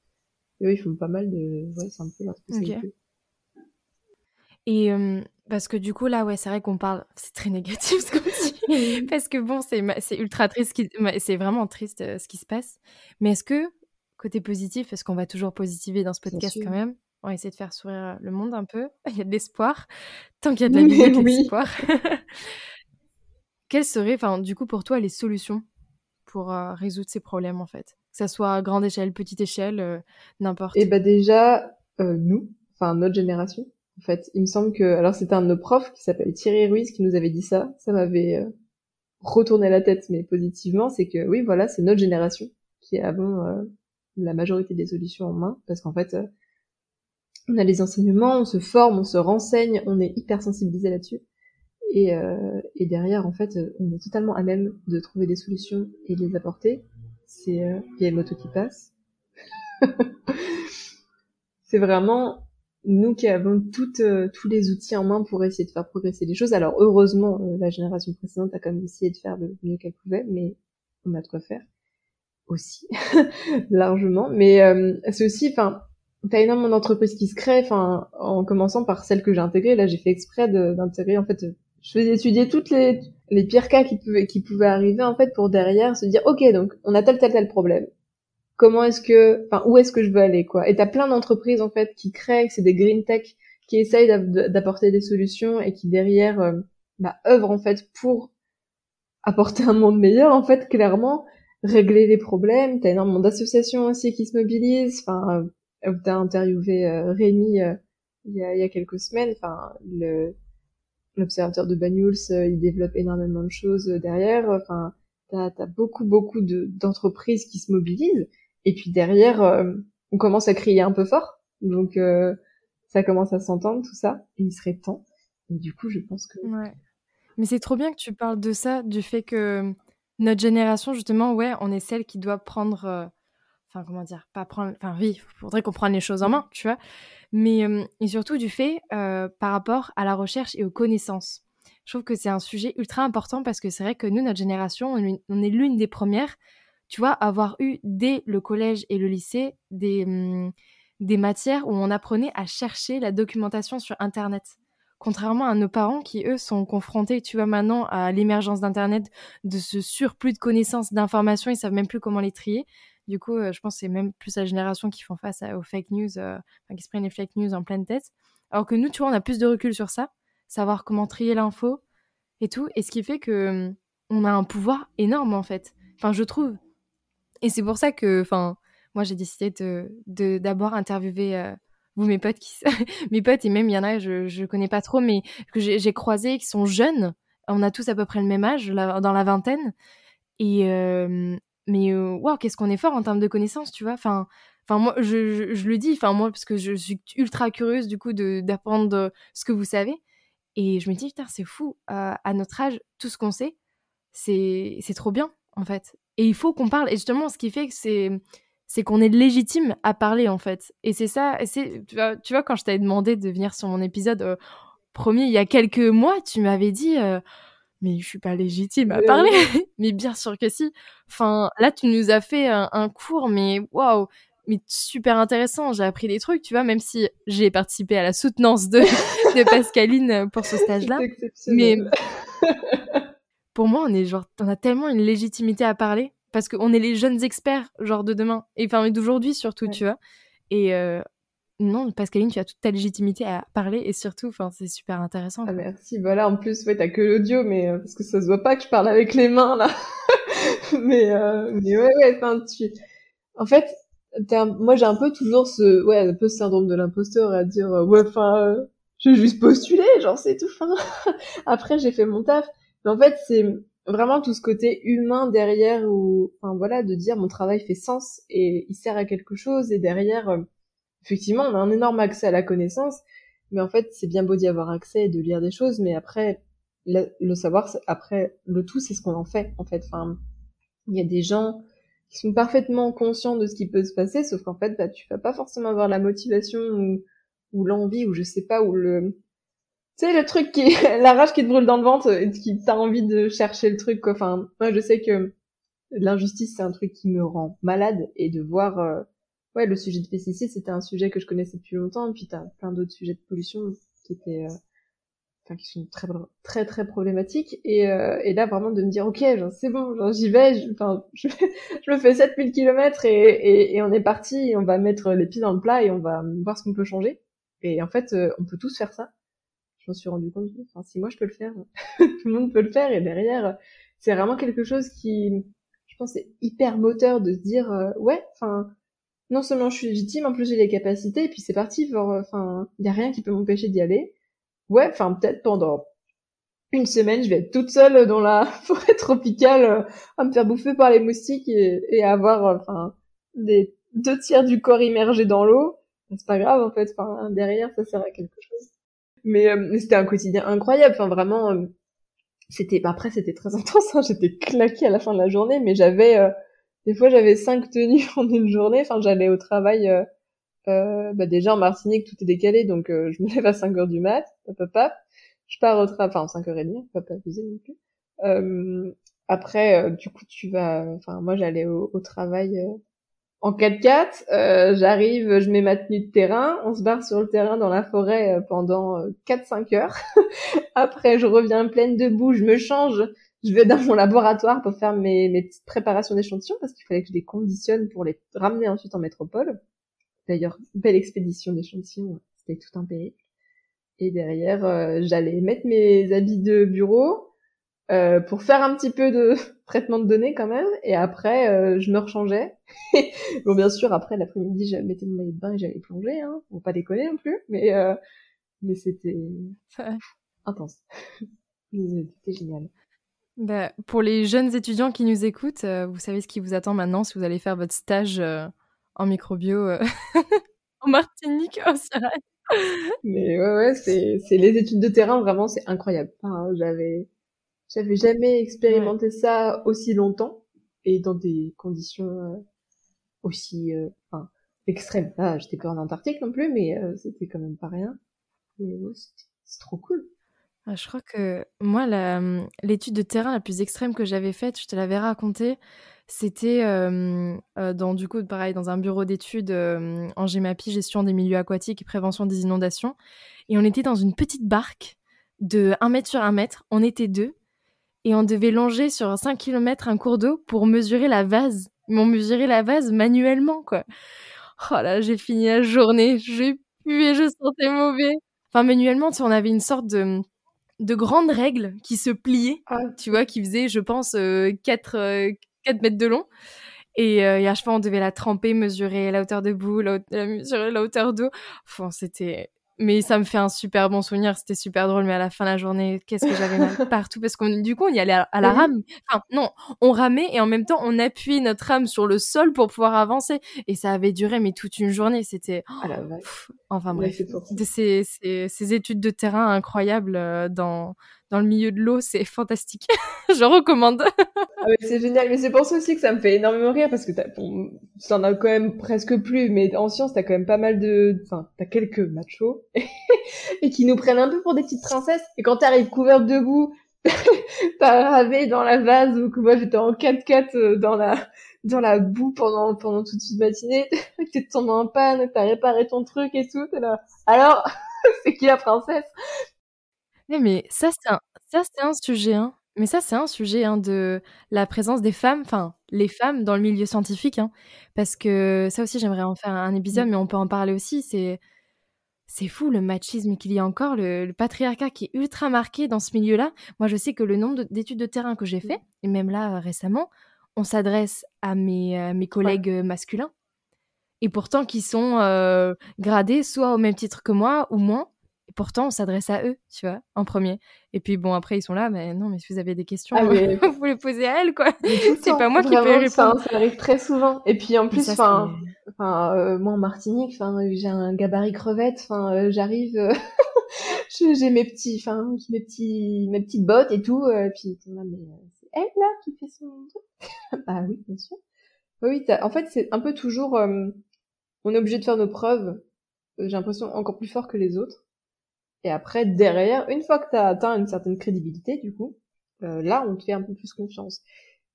Speaker 2: et eux, ils font pas mal de. Ouais, c'est un peu leur spécialité.
Speaker 1: Et parce que du coup, là, ouais, c'est vrai qu'on parle. C'est très négatif ce qu'on dit. parce que bon, c'est ultra triste. Qui... C'est vraiment triste ce qui se passe. Mais est-ce que, côté positif, est-ce qu'on va toujours positiver dans ce podcast quand même? On va essayer de faire sourire le monde un peu. Il y a de l'espoir. Tant qu'il y a de la il y a de l'espoir. Quelles seraient, enfin, du coup, pour toi, les solutions pour résoudre ces problèmes, en fait? Que ça soit à grande échelle, petite échelle, euh, n'importe.
Speaker 2: Et bah déjà, euh, nous, enfin notre génération, en fait, il me semble que, alors c'était un de nos profs qui s'appelle Thierry Ruiz qui nous avait dit ça, ça m'avait euh, retourné la tête, mais positivement, c'est que oui, voilà, c'est notre génération qui avons la majorité des solutions en main, parce qu'en fait, on a les enseignements, on se forme, on se renseigne, on est hyper sensibilisé là-dessus. Et, et derrière, en fait, on est totalement à même de trouver des solutions et de les apporter c'est euh, il y a une moto qui passe. c'est vraiment nous qui avons toutes, euh, tous les outils en main pour essayer de faire progresser les choses. Alors heureusement, euh, la génération précédente a quand même essayé de faire le mieux qu'elle pouvait, mais on a de quoi faire aussi largement. Mais c'est aussi, enfin, t'as énormément d'entreprises qui se créent, enfin, en commençant par celle que j'ai intégrée. Là, j'ai fait exprès d'intégrer en fait je faisais étudier toutes les, les pires cas qui pouvaient, qui pouvaient arriver, en fait, pour derrière se dire, OK, donc, on a tel, tel, tel problème. Comment est-ce que, enfin, où est-ce que je veux aller, quoi? Et t'as plein d'entreprises, en fait, qui créent, c'est des green tech, qui essayent d'apporter des solutions et qui derrière, euh, bah, œuvrent, en fait, pour apporter un monde meilleur, en fait, clairement, régler les problèmes. T'as énormément d'associations aussi qui se mobilisent. Enfin, euh, t'as interviewé euh, Rémi euh, il y, a, il y a quelques semaines. Enfin, le l'observateur de Banyuls, euh, il développe énormément de choses euh, derrière. Enfin, t'as as beaucoup beaucoup d'entreprises qui se mobilisent. Et puis derrière, euh, on commence à crier un peu fort. Donc ça commence à s'entendre tout ça. Et il serait temps. Et du coup, je pense que.
Speaker 1: Ouais. Mais c'est trop bien que tu parles de ça, du fait que notre génération, justement, ouais, on est celle qui doit prendre. Enfin, comment dire Pas prendre. Enfin, oui, faudrait qu'on prenne les choses en main, tu vois mais et surtout du fait par rapport à la recherche et aux connaissances. Je trouve que c'est un sujet ultra important parce que c'est vrai que nous, notre génération, on est l'une des premières, tu vois, à avoir eu dès le collège et le lycée des, mmh, des matières où on apprenait à chercher la documentation sur Internet. Contrairement à nos parents qui, eux, sont confrontés, tu vois, maintenant à l'émergence d'Internet, de ce surplus de connaissances, d'informations, ils savent même plus comment les trier. Du coup, euh, je pense que c'est même plus la génération qui font face aux fake news, euh, qui se prennent les fake news en pleine tête. Alors que nous, tu vois, on a plus de recul sur ça. savoir comment trier l'info et tout. Et ce qui fait que on a un pouvoir énorme en fait. Enfin, je trouve. Et c'est pour ça que, enfin, moi j'ai décidé de d'abord interviewer euh, vous mes potes mes potes et même il y en a je je connais pas trop mais que j'ai croisé qui sont jeunes. On a tous à peu près le même âge, dans la vingtaine. Et mais euh, waouh, qu'est-ce qu'on est fort en termes de connaissances, tu vois. Enfin, enfin moi je, je, le dis, enfin moi parce que je suis ultra curieuse du coup d'apprendre ce que vous savez. Et je me dis putain c'est fou à notre âge tout ce qu'on sait c'est trop bien en fait. Et il faut qu'on parle. Et justement, ce qui fait que c'est c'est qu'on est légitime à parler en fait. Et c'est ça. C'est tu vois, tu vois quand je t'avais demandé de venir sur mon épisode euh, premier il y a quelques mois, tu m'avais dit. Euh, mais je suis pas légitime à parler. mais bien sûr que si. Enfin, là, tu nous as fait un, cours, mais waouh, mais super intéressant. J'ai appris des trucs, tu vois, même si j'ai participé à la soutenance de, de Pascaline pour ce stage-là. Mais pour moi, on est genre, on a tellement une légitimité à parler parce qu'on est les jeunes experts, genre de demain, et enfin d'aujourd'hui surtout, tu vois. Et euh, non, Pascaline, tu as toute ta légitimité à parler et surtout, enfin, c'est super intéressant.
Speaker 2: Ah, merci. Voilà, en plus, ouais, t'as que l'audio, mais euh, parce que ça se voit pas que je parle avec les mains là. mais, euh, mais ouais, ouais, enfin, tu. En fait, moi, j'ai un peu toujours ce, ouais, un peu ce syndrome de l'imposteur à dire, ouais, enfin, je vais juste postuler, genre c'est tout. Fin. Après, j'ai fait mon taf. Mais en fait, c'est vraiment tout ce côté humain derrière ou, enfin voilà, de dire mon travail fait sens et il sert à quelque chose et derrière, euh, effectivement, on a un énorme accès à la connaissance, mais en fait, c'est bien beau d'y avoir accès et de lire des choses, mais après, le, savoir, après, le tout, c'est ce qu'on en fait, en fait. Enfin, il y a des gens qui sont parfaitement conscients de ce qui peut se passer, sauf qu'en fait, bah, tu vas pas forcément avoir la motivation ou, l'envie ou je sais pas, ou le, tu sais le truc qui la rage qui te brûle dans le ventre et qui t'as envie de chercher le truc quoi. enfin moi je sais que l'injustice c'est un truc qui me rend malade et de voir euh, ouais le sujet de pesticides c'était un sujet que je connaissais depuis longtemps puis t'as plein d'autres sujets de pollution qui étaient euh, enfin qui sont très très très problématiques et, euh, et là vraiment de me dire ok c'est bon j'y vais enfin je, je, me fais 7000 km et, et, et on est parti on va mettre les pieds dans le plat et on va voir ce qu'on peut changer et en fait on peut tous faire ça je m'en suis rendu compte. Enfin, si moi je peux le faire, tout le monde peut le faire. Et derrière, c'est vraiment quelque chose qui, je pense, c'est hyper moteur de se dire, euh, ouais, enfin, non seulement je suis légitime, en plus j'ai les capacités, et puis c'est parti. Enfin, il y a rien qui peut m'empêcher d'y aller. Ouais, enfin, peut-être pendant une semaine, je vais être toute seule dans la forêt tropicale euh, à me faire bouffer par les moustiques et, et avoir, euh, enfin, des deux tiers du corps immergé dans l'eau. C'est pas grave en fait. Enfin, derrière, ça sert à quelque chose. Mais, euh, c'était un quotidien incroyable. Enfin, vraiment, euh, c'était. Bah, après, c'était très intense. Hein. J'étais claquée à la fin de la journée, mais j'avais. Euh, des fois, j'avais cinq tenues en une journée. Enfin, j'allais au travail. bah, déjà en Martinique, tout est décalé, donc je me lève à 5 heures du mat. Pop, pop, Je pars au travail. Enfin, 5h30, pas pas abuser non plus. après, du coup, tu vas. Enfin, moi, j'allais au, au travail en 4x4, euh, j'arrive, je mets ma tenue de terrain, on se barre sur le terrain dans la forêt euh, pendant 4-5 euh, heures. Après, je reviens pleine de boue, je me change, je vais dans mon laboratoire pour faire mes, mes petites préparations d'échantillons parce qu'il fallait que je les conditionne pour les ramener ensuite en métropole. D'ailleurs, belle expédition d'échantillons, c'était tout un pays. Et derrière, j'allais mettre mes habits de bureau, euh, pour faire un petit peu de traitement de données quand même. Et après, euh, je me rechangeais. bon, bien sûr, après l'après-midi, je mettais mon maillot de bain et j'allais plonger. Hein. Faut pas déconner non plus, mais euh, mais c'était intense. c'était génial.
Speaker 1: Bah, pour les jeunes étudiants qui nous écoutent, vous savez ce qui vous attend maintenant si vous allez faire votre stage en microbio en Martinique, au
Speaker 2: Mais ouais, ouais, c'est, c'est les études de terrain, vraiment, c'est incroyable. Enfin, j'avais, j'avais jamais expérimenté ça aussi longtemps et dans des conditions euh, aussi euh, enfin, extrêmes. Ah, j'étais pas en Antarctique non plus, mais euh, c'était quand même pas rien. c'est trop cool.
Speaker 1: Ah, je crois que moi, l'étude de terrain la plus extrême que j'avais faite, je te l'avais raconté, c'était dans du coup pareil dans un bureau d'études en GEMAPI, gestion des milieux aquatiques et prévention des inondations. Et on était dans une petite barque de 1 mètre sur 1 mètre. On était deux et on devait longer sur 5 km un cours d'eau pour mesurer la vase. Mais on mesurait la vase manuellement, quoi. Oh là, j'ai fini la journée, j'ai pué, je sentais mauvais. Enfin, manuellement, tu on avait une sorte de, de grandes règles qui se pliaient,
Speaker 2: Ah.
Speaker 1: tu vois, qui faisaient, je pense, 4, 4 mètres de long. Et, euh, et à chaque fois, on devait la tremper, mesurer la hauteur de bout, la, haute- la- mesurer la hauteur d'eau. Enfin, c'était. Mais ça me fait un super bon souvenir, c'était super drôle. Mais à la fin de la journée, qu'est-ce que j'avais mal partout parce qu'on du coup on y allait à, à la
Speaker 2: Oui.
Speaker 1: rame. Enfin non, on ramait et en même temps on appuyait notre rame sur le sol pour pouvoir avancer. Et ça avait duré mais toute une journée. C'était
Speaker 2: Ah.
Speaker 1: Pff, Enfin bref, de ces, ces, ces études de terrain incroyables euh, dans, dans le milieu de l'eau, c'est fantastique. Je recommande.
Speaker 2: Ah ouais, c'est génial, mais c'est pour ça aussi que ça me fait énormément rire parce que t'as, bon, t'en as quand même presque plus, mais en sciences t'as quand même pas mal de, enfin t'as quelques machos et qui nous prennent un peu pour des petites princesses. Et quand t'arrives couverte de boue, t'as ravé dans la vase ou que moi j'étais en 4x4 euh, dans la dans la boue pendant pendant toute une matinée, t'es tombé en panne, t'as réparé ton truc et tout, t'es là. Alors, c'est qui la princesse?
Speaker 1: Mais, mais ça, c'est un, ça, c'est un sujet. Hein. Mais ça, c'est un sujet hein, de la présence des femmes, enfin, les femmes dans le milieu scientifique. Hein, parce que ça aussi, j'aimerais en faire un épisode, mais on peut en parler aussi. C'est. C'est fou le machisme qu'il y a encore, le, le patriarcat qui est ultra marqué dans ce milieu-là. Moi, je sais que le nombre de- d'études de terrain que j'ai fait, et même là euh, récemment, on s'adresse à mes, mes collègues euh, masculins, et pourtant qui sont euh, gradés soit au même titre que moi ou moins. Et pourtant, on s'adresse à eux, tu vois, en premier. Et puis bon, après, ils sont là, mais non, mais si vous avez des questions,
Speaker 2: Ah, mais-
Speaker 1: vous les posez à elles, quoi. C'est pas moi qui peux
Speaker 2: ça-
Speaker 1: répondre.
Speaker 2: Ça, arrive très souvent. Et puis en plus, enfin, euh, moi en Martinique, enfin, j'ai un gabarit crevette. Enfin, euh, j'arrive, euh, j'ai mes petits, enfin, mes petits, mes petites bottes et tout. euh, et puis t'es là, mais euh, c'est elle là qui fait son bah oui, bien sûr. Oui, En fait, c'est un peu toujours, euh, on est obligé de faire nos preuves. euh, J'ai l'impression encore plus fort que les autres. Et après, derrière, une fois que t'as atteint une certaine crédibilité, du coup, euh, là, on te fait un peu plus confiance.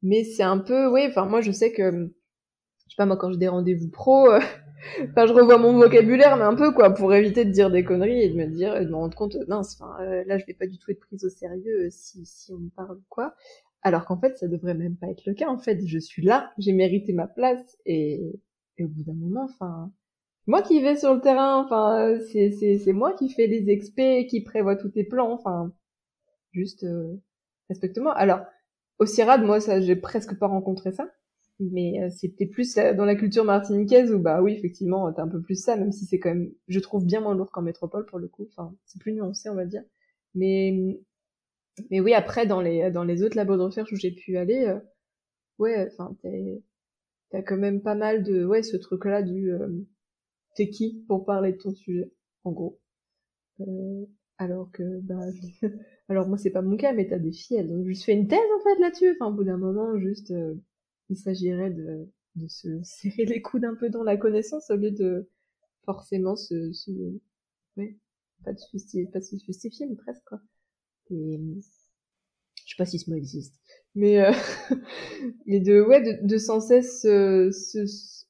Speaker 2: Mais c'est un peu, oui, enfin, moi, je sais que, je sais pas, moi, quand j'ai des rendez-vous pro, euh, enfin, je revois mon vocabulaire, mais un peu, quoi, pour éviter de dire des conneries et de me dire, et de me rendre compte, euh, mince, enfin, euh, là, je vais pas du tout être prise au sérieux euh, si, si on me parle ou quoi. Alors qu'en fait, ça devrait même pas être le cas. En fait, je suis là, j'ai mérité ma place, et, et au bout d'un moment, enfin, moi qui vais sur le terrain, enfin, c'est, c'est, c'est moi qui fais les expés, qui prévoit tous tes plans, enfin, juste, euh, respecte-moi. Alors, au CIRAD, moi, ça, j'ai presque pas rencontré ça. Mais euh, c'était plus dans la culture martiniquaise où, bah oui, effectivement, t'as un peu plus ça, même si c'est quand même, je trouve bien moins lourd qu'en métropole pour le coup. Enfin, c'est plus nuancé, on va dire. Mais, mais oui, après, dans les, dans les autres labos de recherche où j'ai pu aller, euh, ouais, enfin, t'as quand même pas mal de, ouais, ce truc-là du, euh, t'es qui pour parler de ton sujet, en gros? Euh, alors que, bah, alors moi c'est pas mon cas, mais t'as des filles, elles ont juste fait une thèse en fait là-dessus. Enfin, au bout d'un moment, juste, euh, il s'agirait de, de se serrer les coudes un peu dans la connaissance au lieu de forcément se, se, ouais, pas de justifier, pas de se justifier, mais presque quoi. Et, je sais pas si ce mot existe, mais euh, mais de ouais, de, de sans cesse se, se,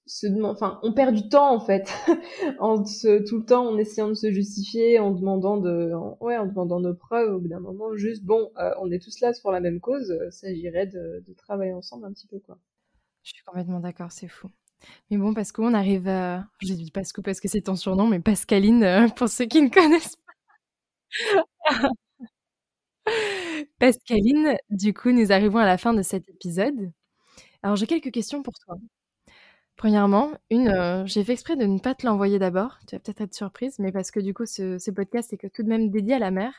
Speaker 2: on perd du temps en fait, en tout le temps en essayant de se justifier, en demandant de, ouais, en demandant nos preuves. Au bout d'un moment, juste bon, euh, on est tous là pour la même cause. euh, s'agirait de, travailler ensemble un petit peu quoi.
Speaker 1: Je suis complètement d'accord, c'est fou. Mais bon, parce qu'on arrive à... Je dis Pasco parce que c'est ton surnom, mais Pascaline, euh, pour ceux qui ne connaissent pas. Pascaline, du coup, nous arrivons à la fin de cet épisode. Alors, j'ai quelques questions pour toi. Premièrement, une, euh, j'ai fait exprès de ne pas te l'envoyer d'abord. Tu vas peut-être être surprise, mais parce que du coup, ce, podcast est que tout de même dédié à la mer.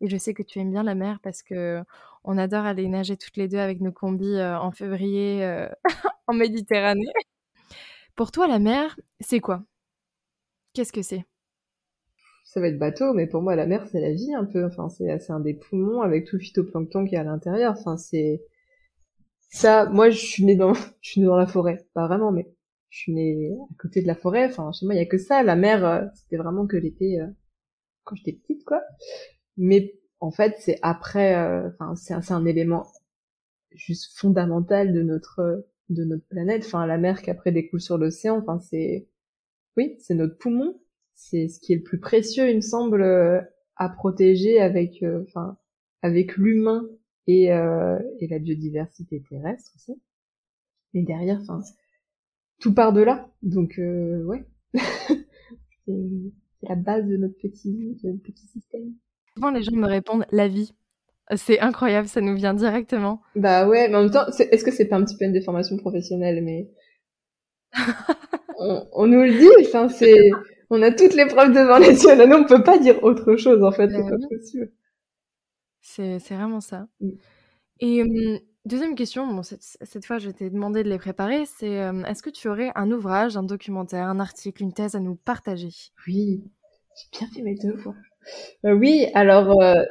Speaker 1: Et je sais que tu aimes bien la mer parce que on adore aller nager toutes les deux avec nos combis euh, en février euh, en Méditerranée. Pour toi, la mer, c'est quoi? Qu'est-ce que c'est?
Speaker 2: Ça va être bateau, mais pour moi la mer c'est la vie un peu. Enfin, c'est c'est un des poumons avec tout le phytoplancton qui est à l'intérieur. Enfin, c'est ça. Moi, je suis née dans, je suis née dans la forêt, pas vraiment, mais je suis née à côté de la forêt. Enfin, chez moi, il y a que ça. La mer, euh, c'était vraiment que l'été euh, quand j'étais petite, quoi. Mais en fait, c'est après. euh, Enfin, c'est un, un élément juste fondamental de notre de notre planète. Enfin, la mer qui après découle sur l'océan. Enfin, c'est oui, c'est notre poumon. C'est ce qui est le plus précieux, il me semble, à protéger avec, enfin, avec l'humain et euh, et la biodiversité terrestre aussi. Et derrière, enfin, tout part de là. Donc euh, ouais, c'est c'est la base de notre petit de notre petit système.
Speaker 1: Souvent, les gens me répondent la vie. C'est incroyable, ça nous vient directement.
Speaker 2: Bah ouais, mais en même temps, est-ce que c'est pas un petit peu une déformation professionnelle Mais on, nous le dit, enfin, c'est, on a toutes les preuves devant les yeux. Là, non, on peut pas dire autre chose en fait, c'est bah pas possible.
Speaker 1: C'est, vraiment ça. Mm. Et hum, deuxième question, bon, cette, fois je t'ai demandé de les préparer, c'est hum, est-ce que tu aurais un ouvrage, un documentaire, un article, une thèse à nous partager?
Speaker 2: Oui, j'ai bien fait mes devoirs. Euh, oui, alors euh,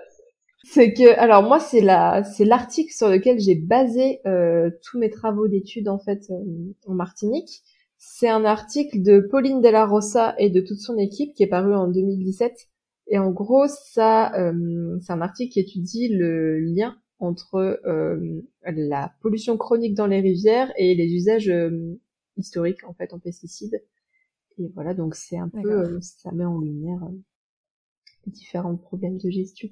Speaker 2: c'est que alors moi c'est la c'est l'article sur lequel j'ai basé euh, tous mes travaux d'études en fait en Martinique. C'est un article de Pauline Della Rosa et de toute son équipe qui est paru en 2017 et en gros, ça, euh, c'est un article qui étudie le lien entre euh, la pollution chronique dans les rivières et les usages euh, historiques en fait en pesticides. Et voilà, donc c'est un peu, ça met en lumière les différents problèmes de gestion.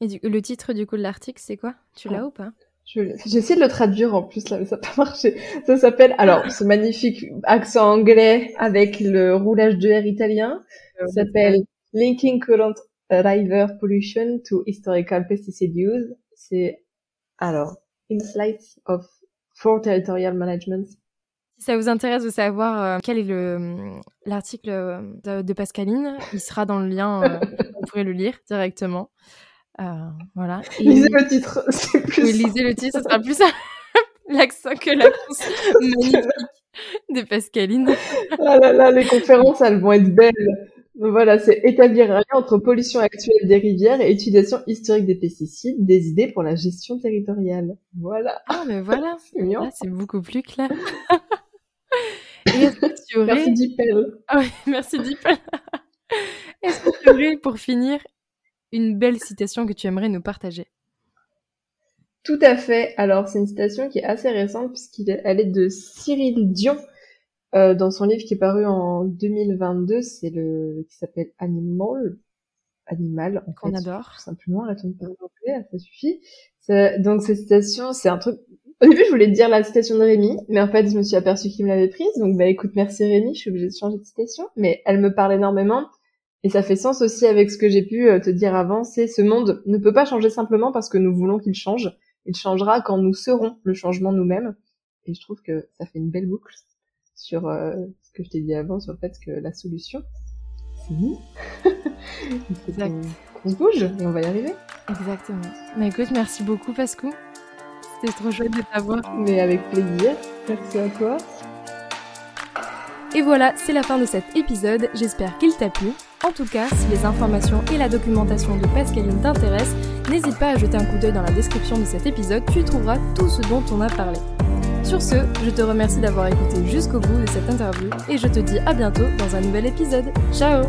Speaker 1: Et le titre du coup de l'article, c'est quoi? Tu l'as ah. ou pas?
Speaker 2: J'essaie de le traduire en plus là, mais ça n'a pas marché. Ça s'appelle, alors ce magnifique accent anglais avec le roulage de R italien, ça s'appelle Linking Current River Pollution to Historical Pesticide Use. C'est alors Insights of for Territorial Management.
Speaker 1: Si ça vous intéresse de savoir euh, quel est le l'article euh, de, Pascaline, il sera dans le lien, euh, vous pourrez le lire directement. Euh, voilà.
Speaker 2: lisez le titre, c'est plus.
Speaker 1: Oui, lisez le titre, ce sera plus l'accent que la magnifique de Pascaline.
Speaker 2: Ah là là, les conférences, elles vont être belles. Voilà, c'est établir un lien entre pollution actuelle des rivières et utilisation historique des pesticides, des idées pour la gestion territoriale. Voilà.
Speaker 1: Ah, mais voilà. c'est beaucoup plus clair.
Speaker 2: Merci Dipel.
Speaker 1: Ah oui, merci Dipel. Est-ce que tu aurais, pour finir, une belle citation que tu aimerais nous partager?
Speaker 2: Tout à fait. Alors, c'est une citation qui est assez récente puisqu'elle est de Cyril Dion euh, dans son livre qui est paru en 2022. C'est le qui s'appelle Animal. Animal,
Speaker 1: en Qu'on adore.
Speaker 2: Tout simplement, la de anglais, ça suffit. donc, cette citation, c'est un truc... Au début, je voulais dire la citation de Rémi, mais en fait, je me suis aperçue qu'il me l'avait prise. Donc, bah écoute, merci Rémi, je suis obligée de changer de citation. Mais elle me parle énormément et ça fait sens aussi avec ce que j'ai pu euh, te dire avant, c'est ce monde ne peut pas changer simplement parce que nous voulons qu'il change. Il changera quand nous serons le changement nous-mêmes. Et je trouve que ça fait une belle boucle sur euh, ce que je t'ai dit avant, sur le fait que la solution, c'est nous. exact. On, se bouge et on va y arriver.
Speaker 1: Exactement. Mais écoute, merci beaucoup Pascou. C'était trop chouette de t'avoir.
Speaker 2: Mais avec plaisir. Merci à toi.
Speaker 1: Et voilà, c'est la fin de cet épisode, j'espère qu'il t'a plu. En tout cas, si les informations et la documentation de Pascaline t'intéressent, n'hésite pas à jeter un coup d'œil dans la description de cet épisode, tu trouveras tout ce dont on a parlé. Sur ce, je te remercie d'avoir écouté jusqu'au bout de cette interview et je te dis à bientôt dans un nouvel épisode. Ciao